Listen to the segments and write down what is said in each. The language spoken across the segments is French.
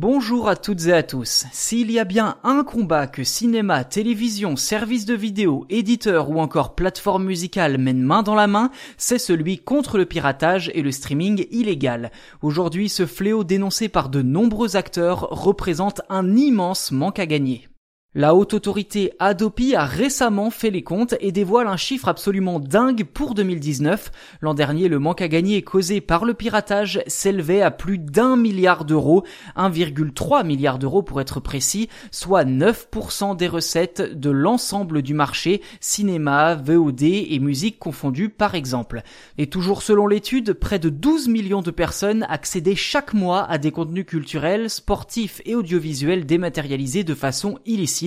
Bonjour à toutes et à tous. S'il y a bien un combat que cinéma, télévision, services de vidéo, éditeurs ou encore plateforme musicale mènent main dans la main, c'est celui contre le piratage et le streaming illégal. Aujourd'hui, ce fléau dénoncé par de nombreux acteurs représente un immense manque à gagner. La haute autorité Adopi a récemment fait les comptes et dévoile un chiffre absolument dingue pour 2019. L'an dernier, le manque à gagner causé par le piratage s'élevait à plus d'un milliard d'euros, 1,3 milliard d'euros pour être précis, soit 9% des recettes de l'ensemble du marché, cinéma, VOD et musique confondus par exemple. Et toujours selon l'étude, près de 12 millions de personnes accédaient chaque mois à des contenus culturels, sportifs et audiovisuels dématérialisés de façon illicite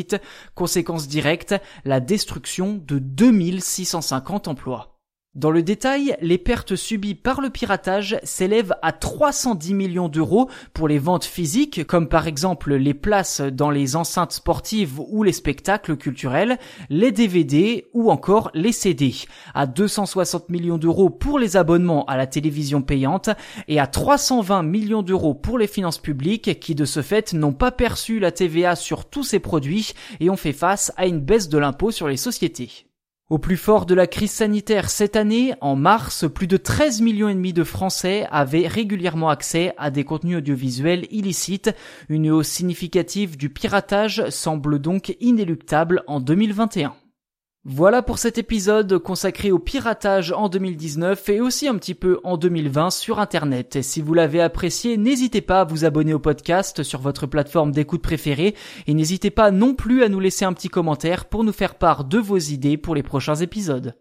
conséquence directe, la destruction de 2650 emplois. Dans le détail, les pertes subies par le piratage s'élèvent à 310 millions d'euros pour les ventes physiques, comme par exemple les places dans les enceintes sportives ou les spectacles culturels, les DVD ou encore les CD, à 260 millions d'euros pour les abonnements à la télévision payante et à 320 millions d'euros pour les finances publiques qui de ce fait n'ont pas perçu la TVA sur tous ces produits et ont fait face à une baisse de l'impôt sur les sociétés. Au plus fort de la crise sanitaire cette année, en mars, plus de 13 millions et demi de Français avaient régulièrement accès à des contenus audiovisuels illicites. Une hausse significative du piratage semble donc inéluctable en 2021. Voilà pour cet épisode consacré au piratage en 2019 et aussi un petit peu en 2020 sur Internet. Et si vous l'avez apprécié, n'hésitez pas à vous abonner au podcast sur votre plateforme d'écoute préférée et n'hésitez pas non plus à nous laisser un petit commentaire pour nous faire part de vos idées pour les prochains épisodes.